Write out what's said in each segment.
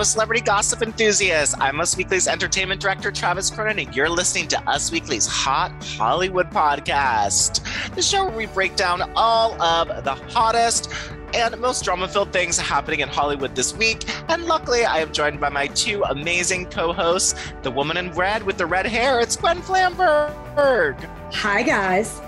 Hello, celebrity gossip enthusiasts. I'm Us Weekly's entertainment director, Travis Cronin, and you're listening to Us Weekly's Hot Hollywood podcast, the show where we break down all of the hottest and most drama filled things happening in Hollywood this week. And luckily, I am joined by my two amazing co hosts, the woman in red with the red hair. It's Gwen Flamberg. Hi, guys.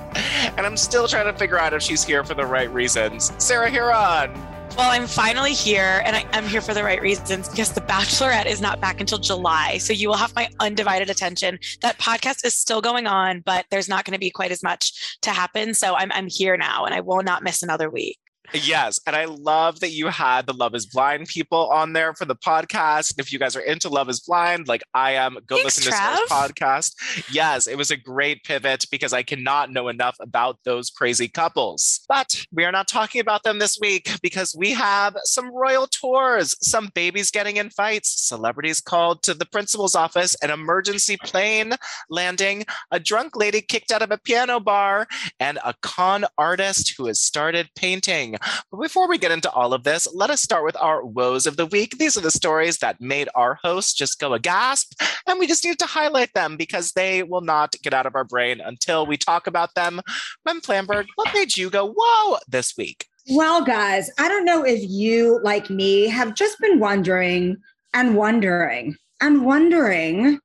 And I'm still trying to figure out if she's here for the right reasons. Sarah Hearon. Well, I'm finally here, and I, am here for the right reasons because The Bachelorette is not back until July. So you will have my undivided attention. That podcast is still going on, but there's not going to be quite as much to happen. So I'm, I'm here now, and I will not miss another week. Yes. And I love that you had the Love is Blind people on there for the podcast. If you guys are into Love is Blind, like I am, go Thanks, listen to this podcast. Yes, it was a great pivot because I cannot know enough about those crazy couples. But we are not talking about them this week because we have some royal tours, some babies getting in fights, celebrities called to the principal's office, an emergency plane landing, a drunk lady kicked out of a piano bar, and a con artist who has started painting. But before we get into all of this, let us start with our woes of the week. These are the stories that made our hosts just go a gasp, and we just need to highlight them because they will not get out of our brain until we talk about them. Gwen Flamberg, what made you go, whoa, this week? Well, guys, I don't know if you, like me, have just been wondering and wondering and wondering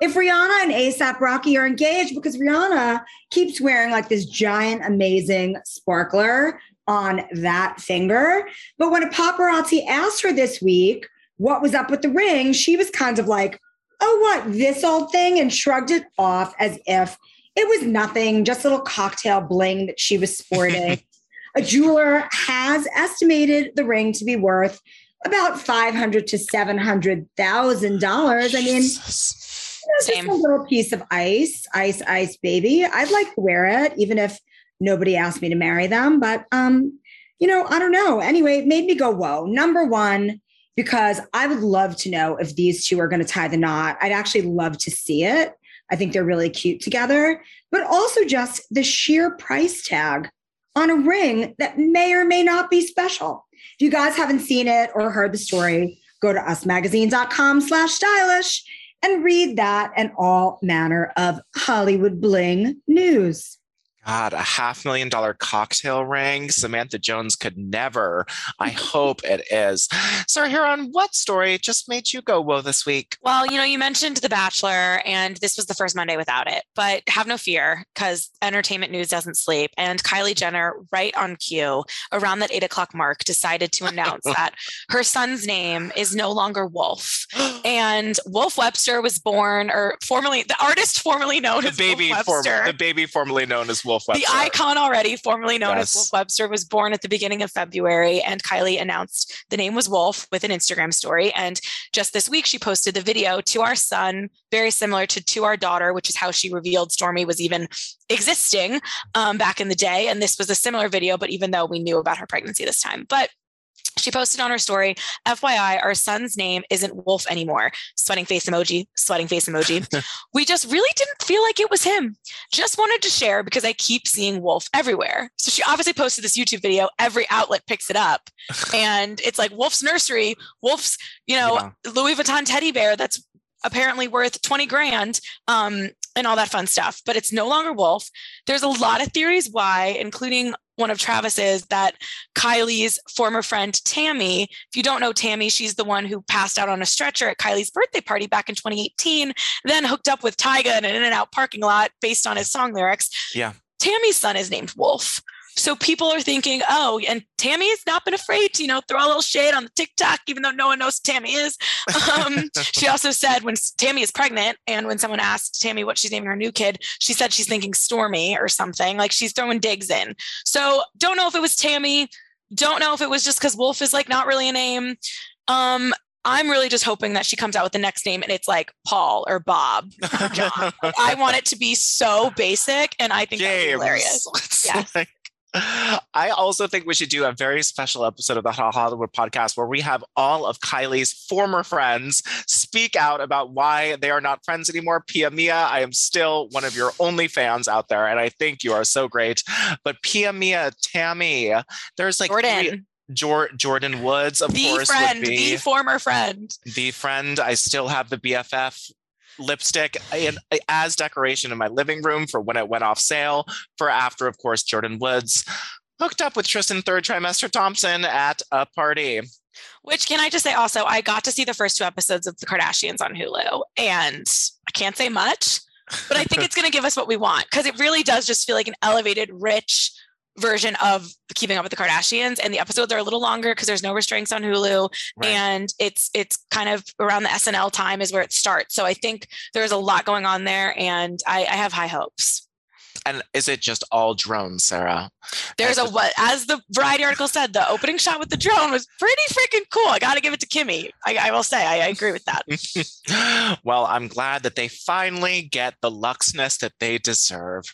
if Rihanna and ASAP Rocky are engaged because Rihanna keeps wearing like this giant, amazing sparkler on that finger. But when a paparazzi asked her this week what was up with the ring, she was kind of like, oh, what, this old thing? And shrugged it off as if it was nothing, just a little cocktail bling that she was sporting. a jeweler has estimated the ring to be worth about five hundred to seven hundred thousand dollars. I mean, Same. a little piece of ice, ice, ice, baby. I'd like to wear it, even if nobody asked me to marry them. But um, you know, I don't know. Anyway, it made me go, whoa. Number one, because I would love to know if these two are going to tie the knot. I'd actually love to see it. I think they're really cute together, but also just the sheer price tag on a ring that may or may not be special. If you guys haven't seen it or heard the story, go to usmagazine.com slash stylish and read that and all manner of Hollywood bling news. God, a half million dollar cocktail ring. Samantha Jones could never. I hope it is. Sarah Hearon, what story just made you go whoa this week? Well, you know, you mentioned The Bachelor, and this was the first Monday without it, but have no fear because entertainment news doesn't sleep. And Kylie Jenner, right on cue, around that eight o'clock mark, decided to announce that her son's name is no longer Wolf. And Wolf Webster was born, or formerly, the artist formerly known The as baby, Wolf form- the baby formerly known as Wolf Webster. The icon already, formerly known Yes. as Wolf Webster, was born at the beginning of February, and Kylie announced the name was Wolf with an Instagram story. And just this week, she posted the video to our son, very similar to to our daughter, which is how she revealed Stormi was even existing um, back in the day. And this was a similar video, but even though we knew about her pregnancy this time, but she posted on her story, FYI, our son's name isn't Wolf anymore. Sweating face emoji, sweating face emoji. we just really didn't feel like it was him. Just wanted to share because I keep seeing Wolf everywhere. So she obviously posted this YouTube video. Every outlet picks it up. and it's like Wolf's nursery, Wolf's, you know, Yeah. Louis Vuitton teddy bear that's apparently worth 20 grand um, and all that fun stuff. But it's no longer Wolf. There's a lot of theories why, including one of Travis's, that Kylie's former friend Tammy, if you don't know Tammy, she's the one who passed out on a stretcher at Kylie's birthday party back in 2018, then hooked up with Tyga in an in and out parking lot based on his song lyrics. Yeah. Tammy's son is named Wolf. So people are thinking, oh, and Tammy has not been afraid to, you know, throw a little shade on the TikTok, even though no one knows who Tammy is. Um, she also said when Tammy is pregnant, and when someone asked Tammy what she's naming her new kid, she said she's thinking Stormi or something. Like she's throwing digs in. So don't know if it was Tammy. Don't know if it was just because Wolf is like not really a name. Um, I'm really just hoping that she comes out with the next name and it's like Paul or Bob or John. I want it to be so basic, and I think that's hilarious. Yes. like- I also think we should do a very special episode of the Hollywood podcast where we have all of Kylie's former friends speak out about why they are not friends anymore. Pia Mia, I am still one of your only fans out there, and I think you are so great. But Pia Mia, Tammy, there's like three- Jordyn. Jor- Jordyn Woods, of the course, friend, would be the former friend. the friend. I still have the BFF lipstick in, as decoration in my living room for when it went off sale. For after, of course, Jordyn Woods hooked up with Tristan third trimester Thompson at a party. Which can I just say also, I got to see the first two episodes of The Kardashians on Hulu, and I can't say much, but I think it's going to give us what we want because it really does just feel like an elevated, rich version of Keeping Up with the Kardashians. And the episodes are a little longer because there's no restraints on Hulu, Right. and it's it's kind of around the SNL time is where it starts. So I think there's a lot going on there, and I, I have high hopes. And is it just all drones, Sarah? There's a As- what as the Variety article said, the opening shot with the drone was pretty freaking cool. I got to give it to Kimmy. I, I will say, I, I agree with that. well, I'm glad that they finally get the luxness that they deserve.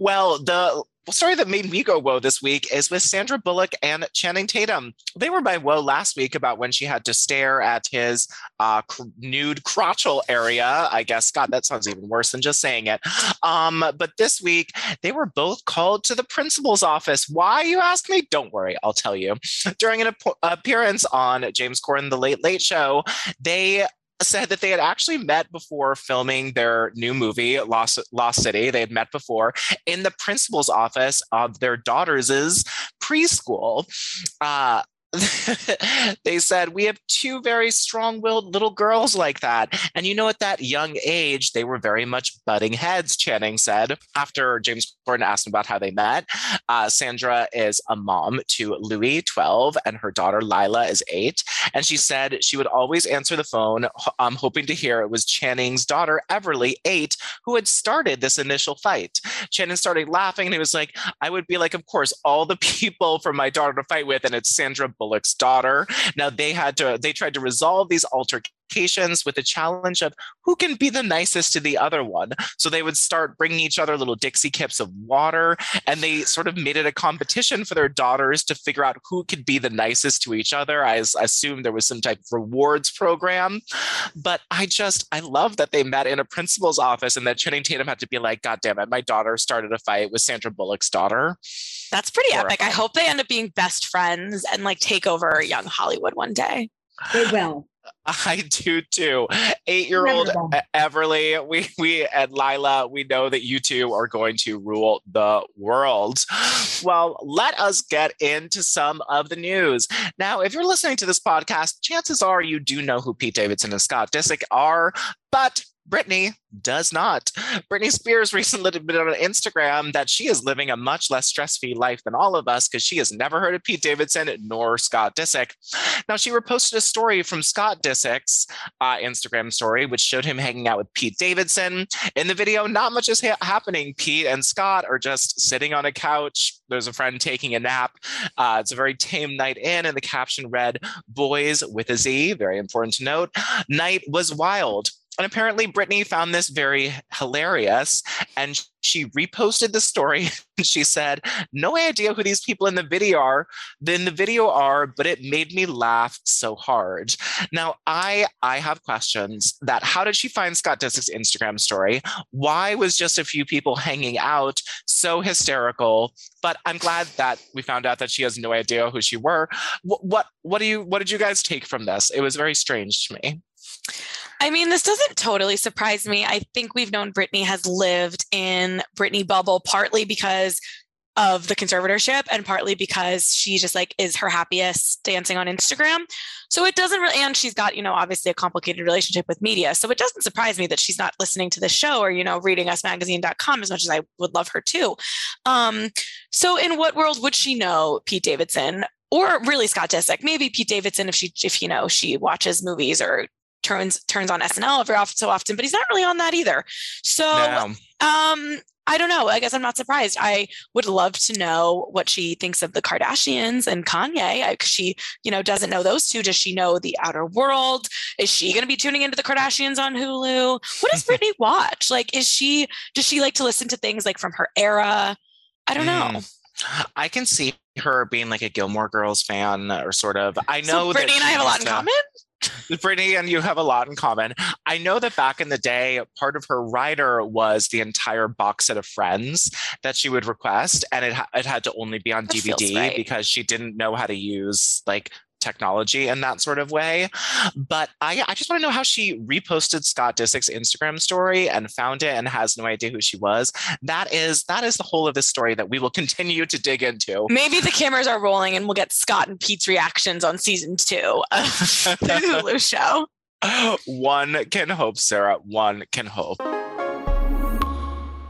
Well, the story that made me go whoa this week is with Sandra Bullock and Channing Tatum. They were my whoa last week about when she had to stare at his uh, cr- nude crotchal area. I guess, God, that sounds even worse than just saying it. Um, but this week, they were both called to the principal's office. Why, you ask me? Don't worry, I'll tell you. During an ap- appearance on James Corden, The Late Late Show, they said that they had actually met before filming their new movie, Lost, Lost City. They had met before in the principal's office of their daughter's preschool. Uh, they said we have two very strong-willed little girls like that. And you know at that young age they were very much butting heads channing said. After james corden asked about how they met uh, sandra is a mom to louis 12 and her daughter lila is 8 and she said she would always answer the phone um, hoping to hear it was channing's daughter everly 8 who had started this initial fight. Channing started laughing and he was like I would be like, of course, all the people for my daughter to fight with, and it's Sandra Bullock's daughter. Now they had to, they tried to resolve these altercations with the challenge of who can be the nicest to the other one. So they would start bringing each other little Dixie cups of water, and they sort of made it a competition for their daughters to figure out who could be the nicest to each other. I assume there was some type of rewards program, but I just, I love that they met in a principal's office and that Channing Tatum had to be like, God damn it, my daughter started a fight with Sandra Bullock's daughter. That's pretty epic. I hope they end up being best friends and like take over young Hollywood one day. They will. I do too. Eight-year-old E- Everly, we we and Lila, we know that you two are going to rule the world. Well, let us get into some of the news. Now, if you're listening to this podcast, chances are you do know who Pete Davidson and Scott Disick are, but Britney does not. Britney Spears recently admitted on Instagram that she is living a much less stress-free life than all of us because she has never heard of Pete Davidson nor Scott Disick. Now, she reposted a story from Scott Disick's uh, Instagram story, which showed him hanging out with Pete Davidson. In the video, not much is ha- happening. Pete and Scott are just sitting on a couch. There's a friend taking a nap. Uh, it's a very tame night in, and the caption read, Boys with a Z, very important to note. Night was wild. And apparently, Britney found this very hilarious and she reposted the story. she said, No idea who these people in the video are, then the video are, but it made me laugh so hard. Now, I I have questions that how did she find Scott Disick's Instagram story? Why was just a few people hanging out so hysterical? But I'm glad that we found out that she has no idea who she were. What what, what do you what did you guys take from this? It was very strange to me. I mean, this doesn't totally surprise me. I think we've known Britney has lived in Britney bubble partly because of the conservatorship and partly because she just like is her happiest dancing on Instagram. So it doesn't really, and she's got, you know, obviously a complicated relationship with media. So it doesn't surprise me that she's not listening to the show or, you know, reading usmagazine.com as much as I would love her to. Um, so in what world would she know Pete Davidson or really Scott Disick? Maybe Pete Davidson if she, if, you know, she watches movies or turns turns on SNL every often so often, but he's not really on that either. So No. um I don't know. I guess I'm not surprised. I would love to know what she thinks of the Kardashians and Kanye. Because she, you know, doesn't know those two. Does she know the outer world? Is she going to be tuning into the Kardashians on Hulu? What does Britney watch? Like, is she? Does she like to listen to things like from her era? I don't know. Mm. I can see her being like a Gilmore Girls fan or sort of. I know so that Britney and I have a lot in common. Britney and you have a lot in common. I know that back in the day, part of her rider was the entire box set of Friends that she would request, and it, it had to only be on That DVD right. because she didn't know how to use like technology in that sort of way. But I, I just want to know how she reposted Scott Disick's Instagram story and found it and has no idea who she was. That is that is the whole of this story that we will continue to dig into. Maybe the cameras are rolling and we'll get Scott and Pete's reactions on season two of the Hulu show. One can hope, Sarah. One can hope.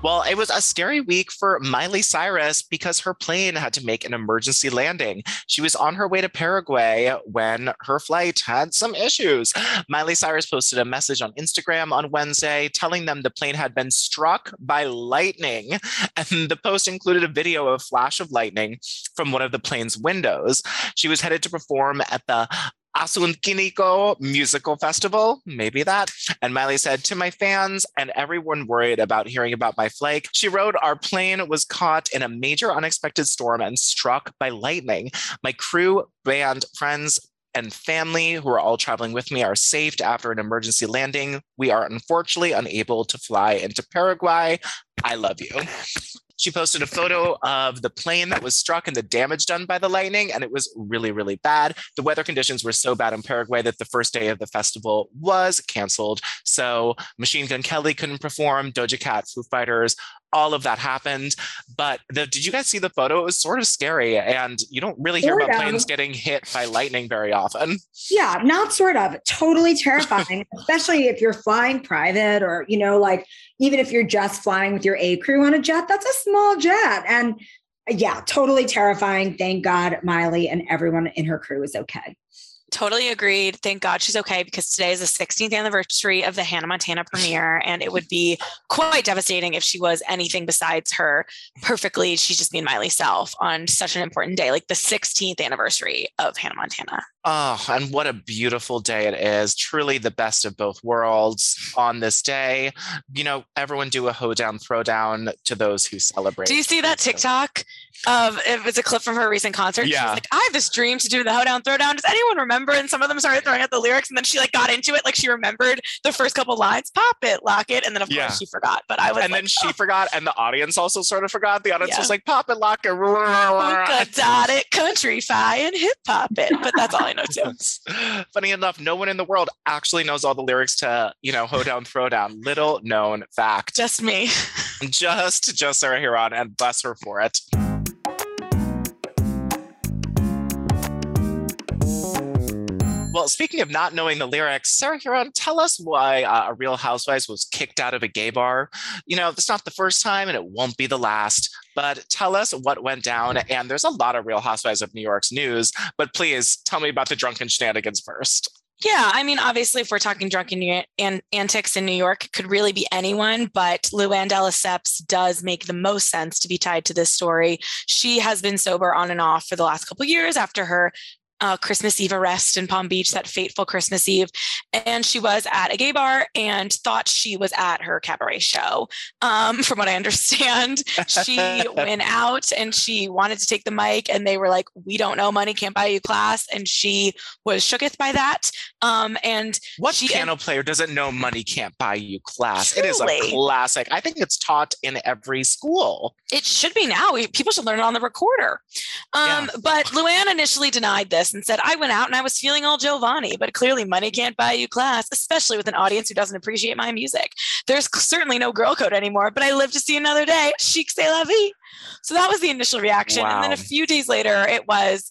Well, it was a scary week for Miley Cyrus because her plane had to make an emergency landing. She was on her way to Paraguay when her flight had some issues. Miley Cyrus posted a message on Instagram on Wednesday telling them the plane had been struck by lightning. And the post included a video of a flash of lightning from one of the plane's windows. She was headed to perform at the Asunciónico Musical Festival, maybe that. And Miley said, To my fans and everyone worried about hearing about my flight, she wrote, Our plane was caught in a major unexpected storm and struck by lightning. My crew, band, friends, and family who are all traveling with me are saved after an emergency landing. We are unfortunately unable to fly into Paraguay. I love you. She posted a photo of the plane that was struck and the damage done by the lightning, and it was really, really bad. The weather conditions were so bad in Paraguay that the first day of the festival was canceled. So Machine Gun Kelly couldn't perform, Doja Cat, Foo Fighters, all of that happened. But the, did you guys see the photo? It was sort of scary, and you don't really hear Sort about of. planes getting hit by lightning very often. Yeah, not sort of. Totally terrifying, especially if you're flying private or, you know, like even if you're just flying with your A crew on a jet, that's a small jet. And yeah, totally terrifying. Thank God Miley and everyone in her crew is okay. Totally agreed. Thank God she's okay because today is the 16th anniversary of the Hannah Montana premiere, and it would be quite devastating if she was anything besides her perfectly. She's just being Miley self on such an important day, like the 16th anniversary of Hannah Montana. Oh, and what a beautiful day it is. Truly the best of both worlds on this day. You know, everyone do a hoedown throwdown to those who celebrate. Do you see that TikTok of it was a clip from her recent concert? Yeah. was like, I have this dream to do the hoedown throwdown. Does anyone remember? And some of them started throwing out the lyrics, and then she like got into it, like she remembered the first couple lines, pop it, lock it, and then of Yeah. course she forgot. But I was And like, then she oh. forgot, and the audience also sort of forgot. The audience Yeah. was like, pop it, lock it. polka dot it, country fi, and hip hop it. But that's all I know too. Funny enough, no one in the world actually knows all the lyrics to, you know, Hoedown Throwdown. Little known fact. Just me. Just, just Sarah Hearon, and bless her for it. Well, speaking of not knowing the lyrics, Sarah Hearon, tell us why uh, a Real Housewives was kicked out of a gay bar. You know, it's not the first time and it won't be the last, but tell us what went down. And there's a lot of Real Housewives of New York's news, but please tell me about the drunken shenanigans first. Yeah, I mean, obviously, if we're talking drunken an- an- antics in New York, it could really be anyone, but Luann de Lesseps does make the most sense to be tied to this story. She has been sober on and off for the last couple years after her uh, Christmas Eve arrest in Palm Beach, that fateful Christmas Eve. And she was at a gay bar and thought she was at her cabaret show. Um, from what I understand, she went out and she wanted to take the mic, and they were like, We don't know, money can't buy you class. And she was shooketh by that. Um, and What She- piano player doesn't know money can't buy you class? It is a classic. I think it's taught in every school. it should be now. People should learn it on the recorder. Um, But Luann initially denied this and said, I went out and I was feeling all Giovanni, but clearly money can't buy you class, especially with an audience who doesn't appreciate my music. There's certainly no girl code anymore, but I live to see another day. Chic c'est la vie. So that was the initial reaction. And then a few days later, it was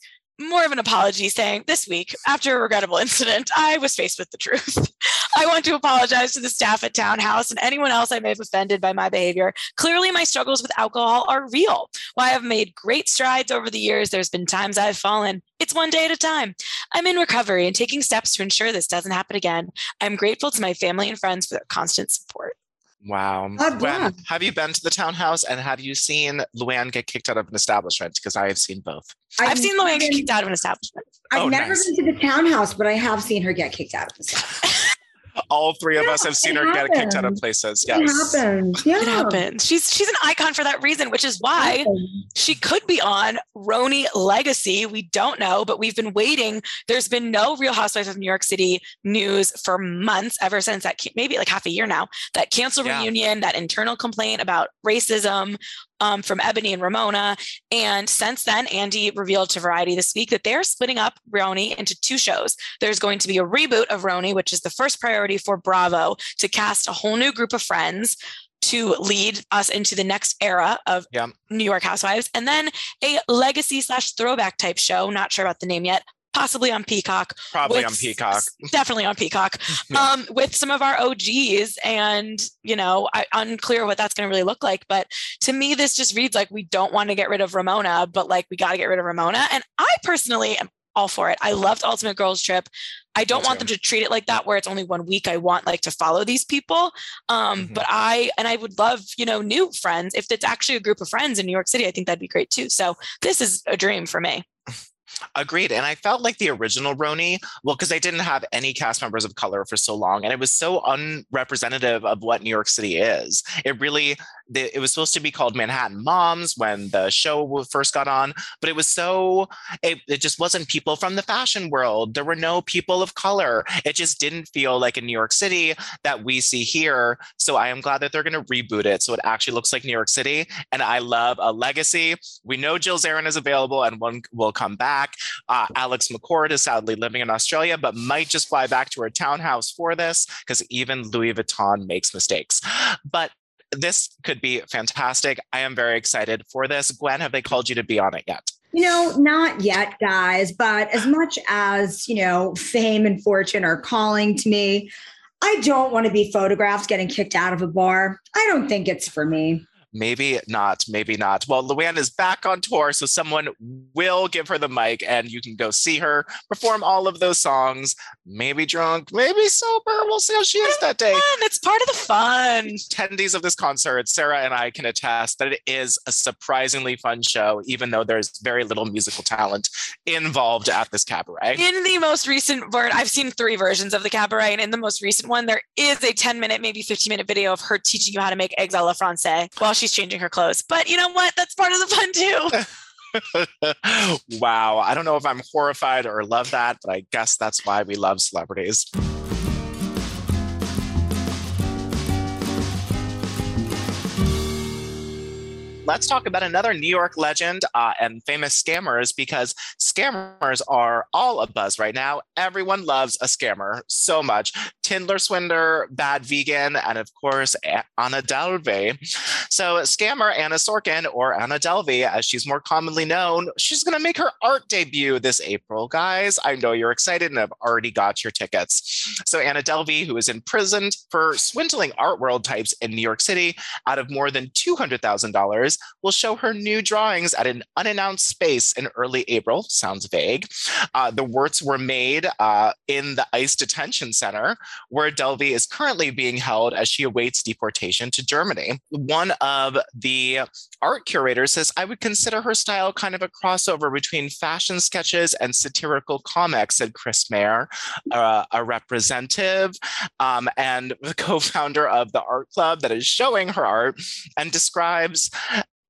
more of an apology saying, This week, after a regrettable incident, I was faced with the truth. I want to apologize to the staff at Townhouse and anyone else I may have offended by my behavior. Clearly, my struggles with alcohol are real. While I have made great strides over the years, there's been times I've fallen. It's one day at a time. I'm in recovery and taking steps to ensure this doesn't happen again. I'm grateful to my family and friends for their constant support. Wow. God When, have you been to the townhouse and have you seen Luann get kicked out of an establishment? Because I have seen both. I've, seen Luann get kicked out of an establishment. I've Oh, never nice. been to the townhouse, but I have seen her get kicked out of the All three of Yeah, us have seen it her get kicked out of happened. places. It Yes. happens. Yeah. It happens. She's she's an icon for that reason, which is why she could be on RHONY Legacy. We don't know, but we've been waiting. There's been no Real Housewives of New York City news for months, ever since that maybe like half a year now. That cancel Yeah. reunion, that internal complaint about racism um, from Eboni and Ramona, and since then, Andy revealed to Variety this week that they're splitting up RHONY into two shows. There's going to be a reboot of RHONY, which is the first priority for Bravo to cast a whole new group of friends to lead us into the next era of Yeah. New York Housewives, and then a legacy slash throwback type show. Not sure about the name yet. Possibly on Peacock. Probably with on Peacock. Definitely on Peacock. Yeah. Um, with some of our OGs, and you know, I, unclear what that's going to really look like. But to me, this just reads like we don't want to get rid of Ramona, but like we got to get rid of Ramona. And I personally am all for it. I loved Ultimate Girls Trip. I don't want them to treat it like that, where it's only one week. I want like to follow these people. Um, Mhm. But I and I would love you know new friends. If it's actually a group of friends in New York City, I think that'd be great too. So this is a dream for me. Agreed. And I felt like the original RHONY, well, because they didn't have any cast members of color for so long, and it was so unrepresentative of what New York City is. It really, it was supposed to be called Manhattan Moms when the show first got on, but it was so, it, it just wasn't people from the fashion world. There were no people of color. It just didn't feel like a New York City that we see here. So I am glad that they're going to reboot it so it actually looks like New York City. And I love a legacy. We know Jill Zarin is available and one will come back. Uh, Alex McCord is sadly living in Australia, but might just fly back to her townhouse for this because even Louis Vuitton makes mistakes. But this could be fantastic. I am very excited for this. Gwen, have they called you to be on it yet? You know, not yet, guys, but as much as, you know, fame and fortune are calling to me, I don't want to be photographed getting kicked out of a bar. I don't think it's for me. Maybe not, maybe not. Well, Luann is back on tour, so someone will give her the mic and you can go see her perform all of those songs. Maybe drunk, maybe sober. We'll see how she is that day. Fun. It's part of the fun. attendees of this concert, Sarah and I can attest that it is a surprisingly fun show, even though there's very little musical talent involved at this cabaret. In the most recent word, I've seen three versions of the cabaret, and in the most recent one, there is a 10 minute, maybe 15 minute video of her teaching you how to make eggs a la francais while she's changing her clothes. But you know what? That's part of the fun too. wow. I don't know if I'm horrified or love that, but I guess that's why we love celebrities. Let's talk about another New York legend uh, and famous scammers because scammers are all a buzz right now. Everyone loves a scammer so much. Tinder Swindler, Bad Vegan, and of course, Anna Delvey. So, scammer Anna Sorokin, or Anna Delvey, as she's more commonly known, she's going to make her art debut this April. Guys, I know you're excited and have already got your tickets. So, Anna Delvey, who is imprisoned for swindling art world types in New York City out of more than $200,000, will show her new drawings at an unannounced space in early April. Sounds vague. Uh, the works were made uh, in the ICE detention center, where Delvey is currently being held as she awaits deportation to Germany. One of the art curators says, I would consider her style kind of a crossover between fashion sketches and satirical comics, said Chris Mayer, uh, a representative um, and the co founder of the art club that is showing her art and describes.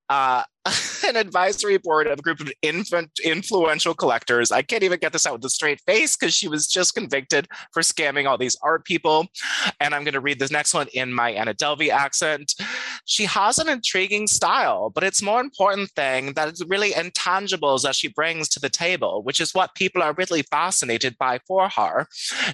Uh, an advisory board of a group of influential collectors. I can't even get this out with a straight face because she was just convicted for scamming all these art people. And I'm going to read this next one in my Anna Delvey accent. She has an intriguing style, but it's more important thing that it's really intangibles that she brings to the table, which is what people are really fascinated by for her.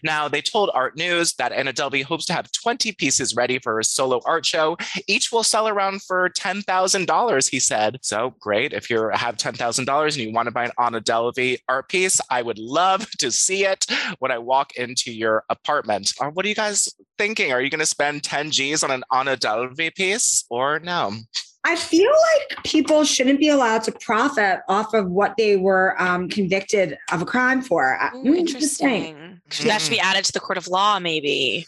Now, they told Art News that Anna Delvey hopes to have 20 pieces ready for her solo art show. Each will sell around for $10,000, he said. So great. If you have $10,000 and you want to buy an Anna Delvey art piece, I would love to see it when I walk into your apartment. Or what are you guys thinking? Are you going to spend 10 G's on an Anna Delvey piece or no? I feel like people shouldn't be allowed to profit off of what they were um, convicted of a crime for. Ooh, mm, just saying. interesting. That should be added to the court of law, maybe.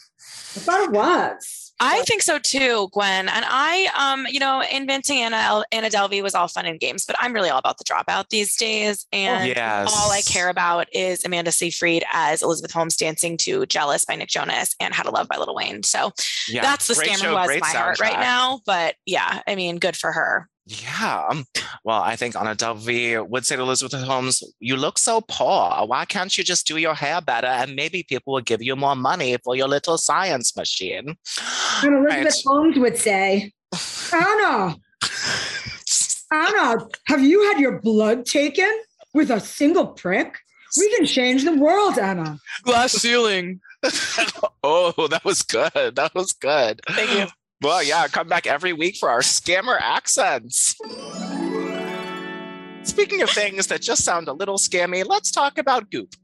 I thought it was. I think so too, Gwen. And I, um, you know, inventing Anna Anna Delvey was all fun and games, but I'm really all about the dropout these days. And yes. all I care about is Amanda Seyfried as Elizabeth Holmes dancing to "Jealous" by Nick Jonas and "How to Love" by Lil Wayne. So Yeah, that's the great scammer show, who has my heart right now. But yeah, I mean, good for her. Yeah. um, Well, I think Anna Delvey would say to Elizabeth Holmes, You look so poor. Why can't you just do your hair better? And maybe people will give you more money for your little science machine. And Elizabeth Right. Holmes would say, Anna, Anna, have you had your blood taken with a single prick? We can change the world, Anna. Glass ceiling. oh, that was good. That was good. Thank you. Well, yeah, come back every week for our scammer accents. Speaking of things that just sound a little scammy, let's talk about Goop.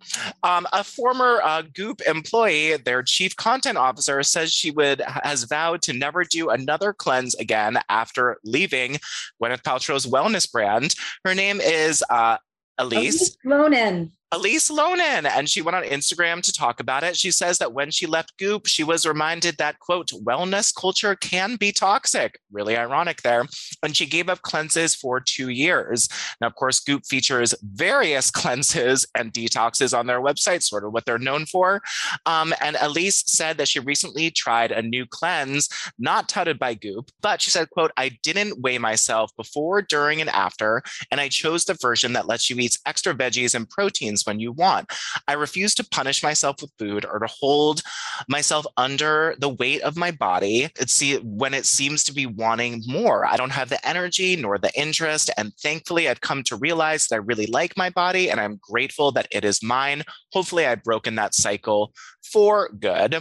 Um, a former uh, Goop employee, their chief content officer, says she would has vowed to never do another cleanse again after leaving Gwyneth Paltrow's wellness brand. Her name is uh, Elise. Loehnen. Elise Loehnen, and she went on Instagram to talk about it. She says that when she left Goop, she was reminded that, quote, wellness culture can be toxic. Really ironic there. And she gave up cleanses for two years. Now, of course, Goop features various cleanses and detoxes on their website, sort of what they're known for. Um, and Elise said that she recently tried a new cleanse, not touted by Goop, but she said, quote, I didn't weigh myself before, during, and after, and I chose the version that lets you eat extra veggies and proteins when you want. I refuse to punish myself with food or to hold myself under the weight of my body. See when it seems to be wanting more. I don't have the energy nor the interest. And thankfully, I've come to realize that I really like my body and I'm grateful that it is mine. Hopefully, I've broken that cycle for good.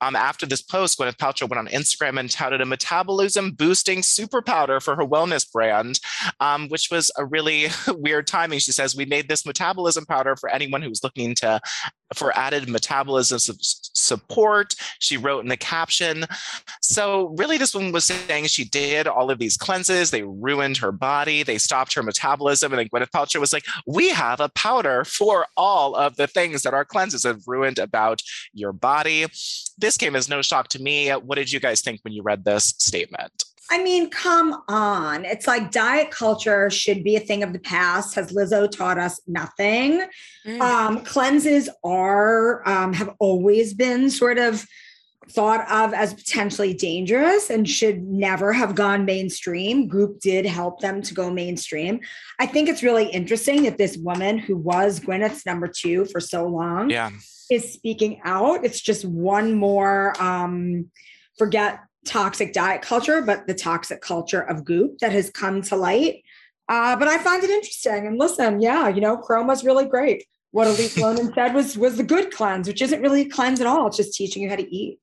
Um, after this post, Gwyneth Paltrow went on Instagram and touted a metabolism boosting super powder for her wellness brand, um, which was a really weird timing. She says, We made this metabolism powder for anyone who's looking to for added metabolism su- support. She wrote in the caption. So, really, this woman was saying she did all of these cleanses. They ruined her body. They stopped her metabolism. And then Gwyneth Paltrow was like, We have a powder for all of the things that our cleanses have ruined about your body. This came as no shock to me. What did you guys think when you read this statement? I mean, come on. It's like diet culture should be a thing of the past. Has Lizzo taught us nothing? Mm. Um, cleanses are, um, have always been sort of thought of as potentially dangerous and should never have gone mainstream. Goop did help them to go mainstream. I think it's really interesting that this woman who was Gwyneth's number two for so long Yeah. Is speaking out. It's just one more um, forget toxic diet culture, but the toxic culture of goop that has come to light. Uh, but I find it interesting. And listen, yeah, you know, Chroma's really great. What Elise Loehnen said was was the good cleanse, which isn't really a cleanse at all. It's just teaching you how to eat.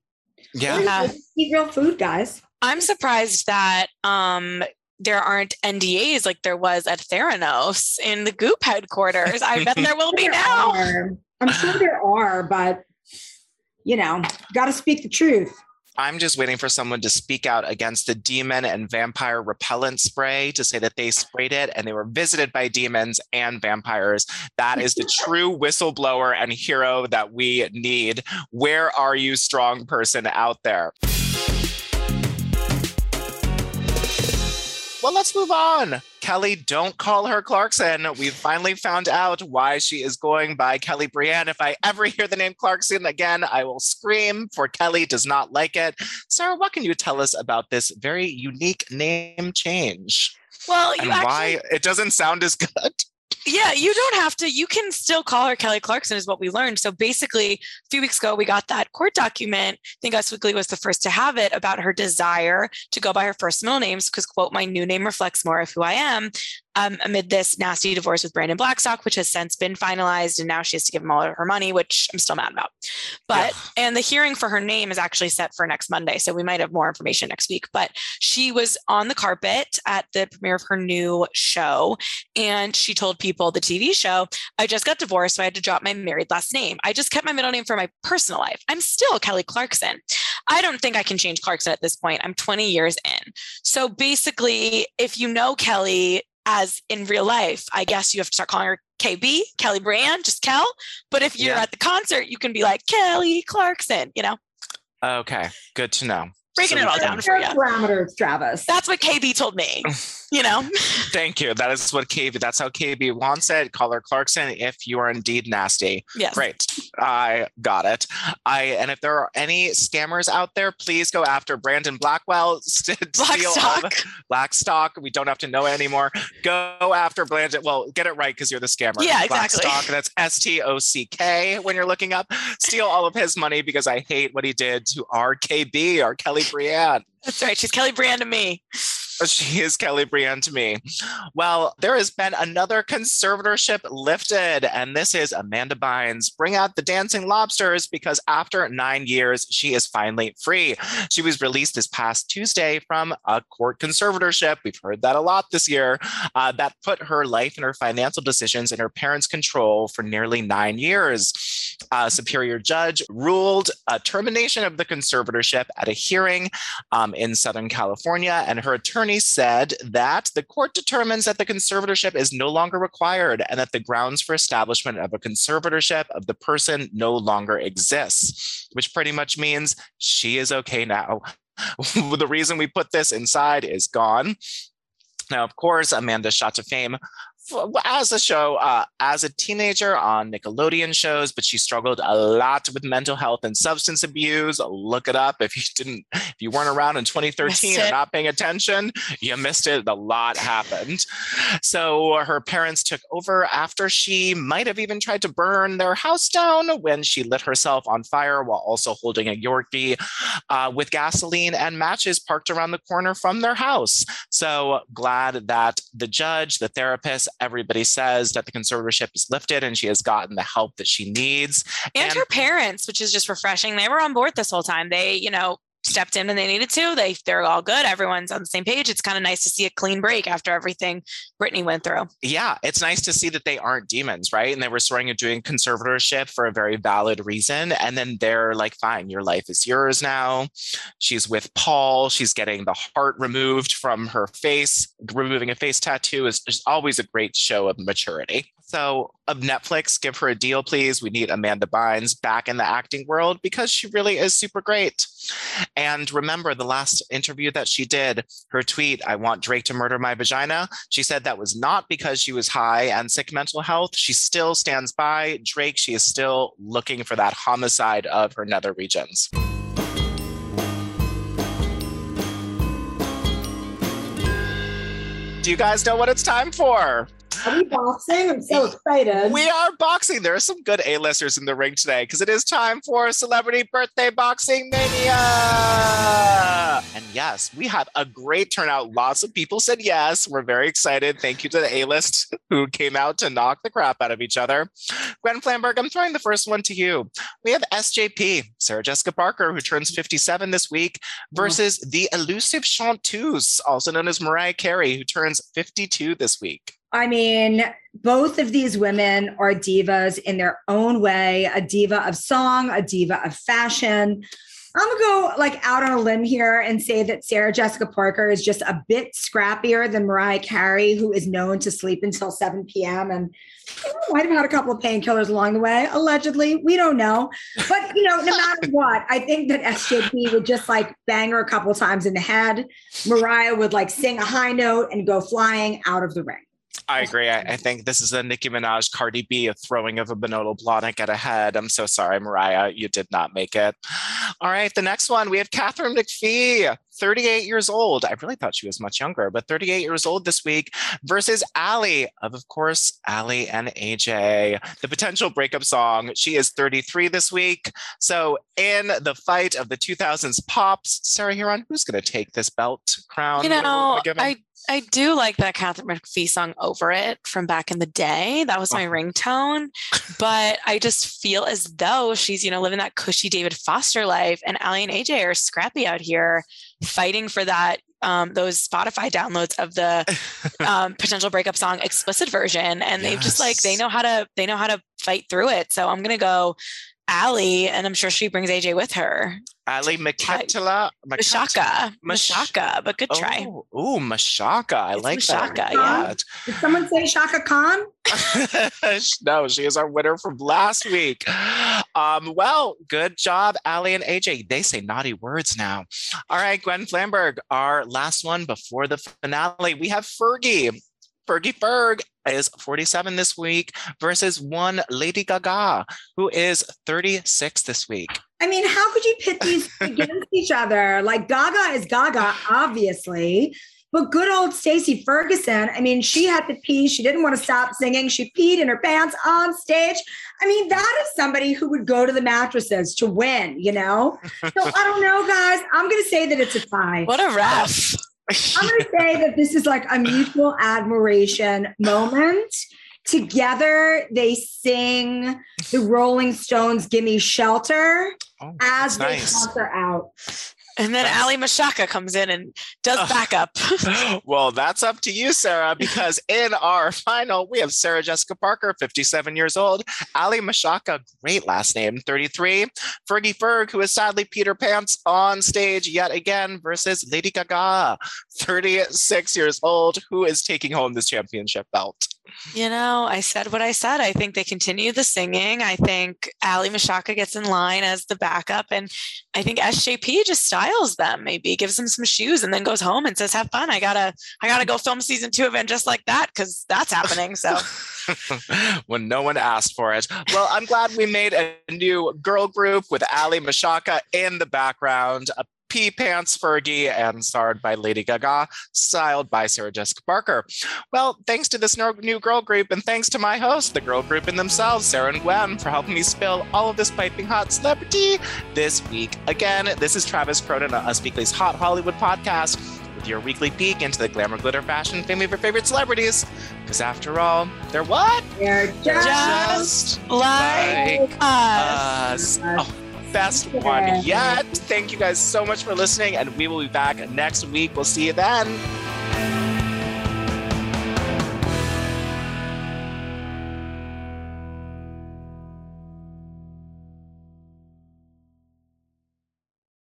Yeah. Yeah. Eat real food, guys. I'm surprised that um, there aren't NDAs like there was at Theranos in the Goop headquarters. I bet there will be There now. are. I'm sure there are, but you know, got to speak the truth. I'm just waiting for someone to speak out against the demon and vampire repellent spray to say that they sprayed it and they were visited by demons and vampires. That is the true whistleblower and hero that we need. Where are you, strong person out there? Well, let's move on. Kelly, don't call her Clarkson. We've finally found out why she is going by Kelly Brianne. If I ever hear the name Clarkson again, I will scream, for Kelly does not like it. Sarah, what can you tell us about this very unique name change Well, you and actually, why it doesn't sound as good? Yeah, you don't have to. You can still call her Kelly Clarkson, is what we learned. So basically, a few weeks ago, we got that court document. I think Us Weekly was the first to have it about her desire to go by her first middle names because, quote, my new name reflects more of who I am. Um, amid this nasty divorce with Brandon Blackstock, which has since been finalized, and now she has to give him all of her money, which I'm still mad about. But and the hearing for her name is actually set for next Monday, so we might have more information next week. But she was on the carpet at the premiere of her new show, and she told people the TV show, I just got divorced, so I had to drop my married last name. I just kept my middle name for my personal life. I'm still Kelly Clarkson. I don't think I can change Clarkson at this point. I'm 20 years in. So basically, if you know Kelly as in real life, I guess you have to start calling her KB, Kelly Brand, just Kel. But if you're Yeah. at the concert, you can be like Kelly Clarkson, you know? Okay, good to know. Breaking So it all down for you. Parameters, Travis. That's what KB told me. You know, Thank you. That is what KB. That's how KB wants it. Call her Clarkson if you are indeed nasty. yes. Great. I got it. I and if there are any scammers out there, please go after Brandon Blackwell. St- steal all the- Blackstock. Blackstock. We don't have to know it anymore. Go after Brandon. Well, get it right because you're the scammer. Yeah, exactly. Blackstock. That's S T O C K when you're looking up. Steal all of his money because I hate what he did to our KB, our Kelly Brianne. That's right. She's Kelly Brand to me. She is Kelly Brianne to me. Well, there has been another conservatorship lifted, and this is Amanda Bynes. Bring out the dancing lobsters because after nine years, she is finally free. She was released this past Tuesday from a court conservatorship. We've heard that a lot this year. uh, that put her life and her financial decisions in her parents' control for nearly nine years. A superior judge ruled a termination of the conservatorship at a hearing um, in Southern California, and her attorney said that the court determines that the conservatorship is no longer required and that the grounds for establishment of a conservatorship of the person no longer exists, which pretty much means she is okay now. the reason we put this inside is gone. Now, of course, Amanda shot to fame as a show uh, as a teenager on Nickelodeon shows, but she struggled a lot with mental health and substance abuse. Look it up if you didn't, if you weren't around in 2013 Missed or not paying attention, you missed it. A lot happened. So her parents took over after she might have even tried to burn their house down when she lit herself on fire while also holding a Yorkie uh, with gasoline and matches parked around the corner from their house. So glad that the judge, the therapist, everybody says that the conservatorship is lifted and she has gotten the help that she needs. and, And- her parents, which is just refreshing. They were on board this whole time. They, you know, stepped in when they needed to. They they're all good. Everyone's on the same page. It's kind of nice to see a clean break after everything Britney went through. yeah, it's nice to see that they aren't demons, right? And they were swearing and doing conservatorship for a very valid reason. And then they're like, fine, your life is yours now. She's with Paul. She's getting the heart removed from her face. Removing a face tattoo is always a great show of maturity. So, of Netflix, give her a deal, please. We need Amanda Bynes back in the acting world because she really is super great. And remember the last interview that she did, her tweet, I want Drake to murder my vagina. She said that was not because she was high and sick mental health. She still stands by Drake. She is still looking for that homicide of her nether regions. Do you guys know what it's time for? Are we boxing? I'm so excited. We are boxing. There are some good A-listers in the ring today because it is time for Celebrity Birthday Boxing Mania. And yes, we had a great turnout. Lots of people said yes. We're very excited. Thank you to the A-list who came out to knock the crap out of each other. Gwen Flamberg, I'm throwing the first one to you. We have SJP, Sarah Jessica Parker, who turns 57 this week, mm. versus the elusive chanteuse, also known as Mariah Carey, who turns 52 this week. I mean, both of these women are divas in their own way a diva of song, a diva of fashion. I'm gonna go like out on a limb here and say that Sarah Jessica Parker is just a bit scrappier than Mariah Carey, who is known to sleep until 7 p.m. and might have had a couple of painkillers along the way, allegedly. We don't know. But you know, no matter what, I think that SJP would just like bang her a couple of times in the head. Mariah would like sing a high note and go flying out of the ring. I agree. I, I think this is a Nicki Minaj, Cardi B, a throwing of a Manolo Blahnik at a head. I'm so sorry, Mariah. You did not make it. All right, the next one we have Katharine McPhee, 38 years old. I really thought she was much younger, but 38 years old this week versus Aly of, of course, Aly and AJ. The potential breakup song. She is 33 this week. So in the fight of the 2000s pops, Sarah Hearon, who's going to take this belt crown? You What are we know. I I do like that Katharine McPhee song "Over It" from back in the day. That was my Oh. ringtone, but I just feel as though she's you know living that cushy David Foster life, and Aly and AJ are scrappy out here fighting for that. Um, those Spotify downloads of the um, potential breakup song explicit version, and they've just like they know how to they know how to fight through it. So I'm gonna go Aly, and I'm sure she brings AJ with her. Aly Maketila. Mashaka. Mash- Mashaka, but good try. Oh, ooh, Mashaka. I It's like Mashaka, that. yeah. Did someone say Shaka Khan? no, she is our winner from last week. Um, well, good job, Aly and AJ. They say naughty words now. All right, Gwen Flamberg, our last one before the finale. We have Fergie. Fergie Ferg is 47 this week versus one Lady Gaga, who is 36 this week. I mean, how could you pit these against each other? Like Gaga is Gaga, obviously. But good old Stacy Ferguson, I mean, she had to pee. She didn't want to stop singing. She peed in her pants on stage. I mean, that is somebody who would go to the mattresses to win, you know? So I don't know, guys. I'm going to say that it's a tie. What a ref. I'm going to say that this is like a mutual admiration moment. Together, they sing the Rolling Stones "Gimme Shelter" Oh, as they concert out. And then That's- Aly Michalka comes in and does backup. well, that's up to you, Sarah, because in our final, we have Sarah Jessica Parker, 57 years old, Aly Michalka, great last name, 33, Fergie Ferg, who is sadly Peter Pants on stage yet again, versus Lady Gaga, 36 years old, who is taking home this championship belt. You know, I said what I said. I think they continue the singing. I think Aly Michalka gets in line as the backup. And I think SJP just styles them, maybe gives them some shoes and then goes home and says, have fun. I gotta, I gotta go film season two of just like that because that's happening. So when no one asked for it. Well, I'm glad we made a new girl group with Aly Michalka in the background, a P Pants Fergie, and starred by Lady Gaga, styled by Sarah Jessica Parker. Well, thanks to this new girl group, and thanks to my host, the girl group in themselves, Sarah and Gwen, for helping me spill all of this piping hot celebrity this week. Again, this is Travis Cronin, on Us Weekly's Hot Hollywood podcast with your weekly peek into the glamour, glitter, fashion, family of your favorite celebrities. Because after all, they're what? They're They're just, just like like us. us. Oh, best one yet. Thank you guys so much for listening, and we will be back next week. We'll see you then.